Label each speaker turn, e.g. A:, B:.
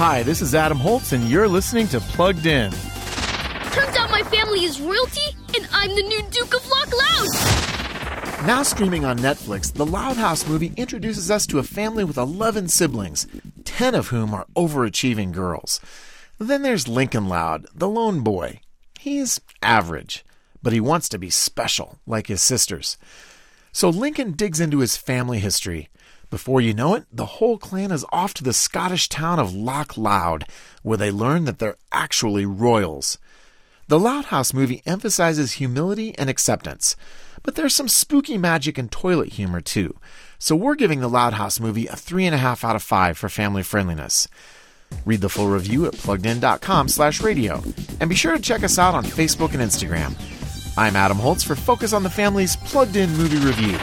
A: Hi, this is Adam Holz, and you're listening to Plugged In.
B: Turns out my family is royalty, and I'm the new Duke of Loch Loud.
A: Now streaming on Netflix, the Loud House movie introduces us to a family with 11 siblings, 10 of whom are overachieving girls. Then there's Lincoln Loud, the lone boy. He's average, but he wants to be special, like his sisters. So Lincoln digs into his family history. Before you know it, the whole clan is off to the Scottish town of Loch Loud, where they learn that they're actually royals. The Loud House movie emphasizes humility and acceptance, but there's some spooky magic and toilet humor too. So we're giving the Loud House movie a 3.5 out of 5 for family friendliness. Read the full review at pluggedin.com slash radio, and be sure to check us out on Facebook and Instagram. I'm Adam Holz for Focus on the Family's Plugged In Movie Review.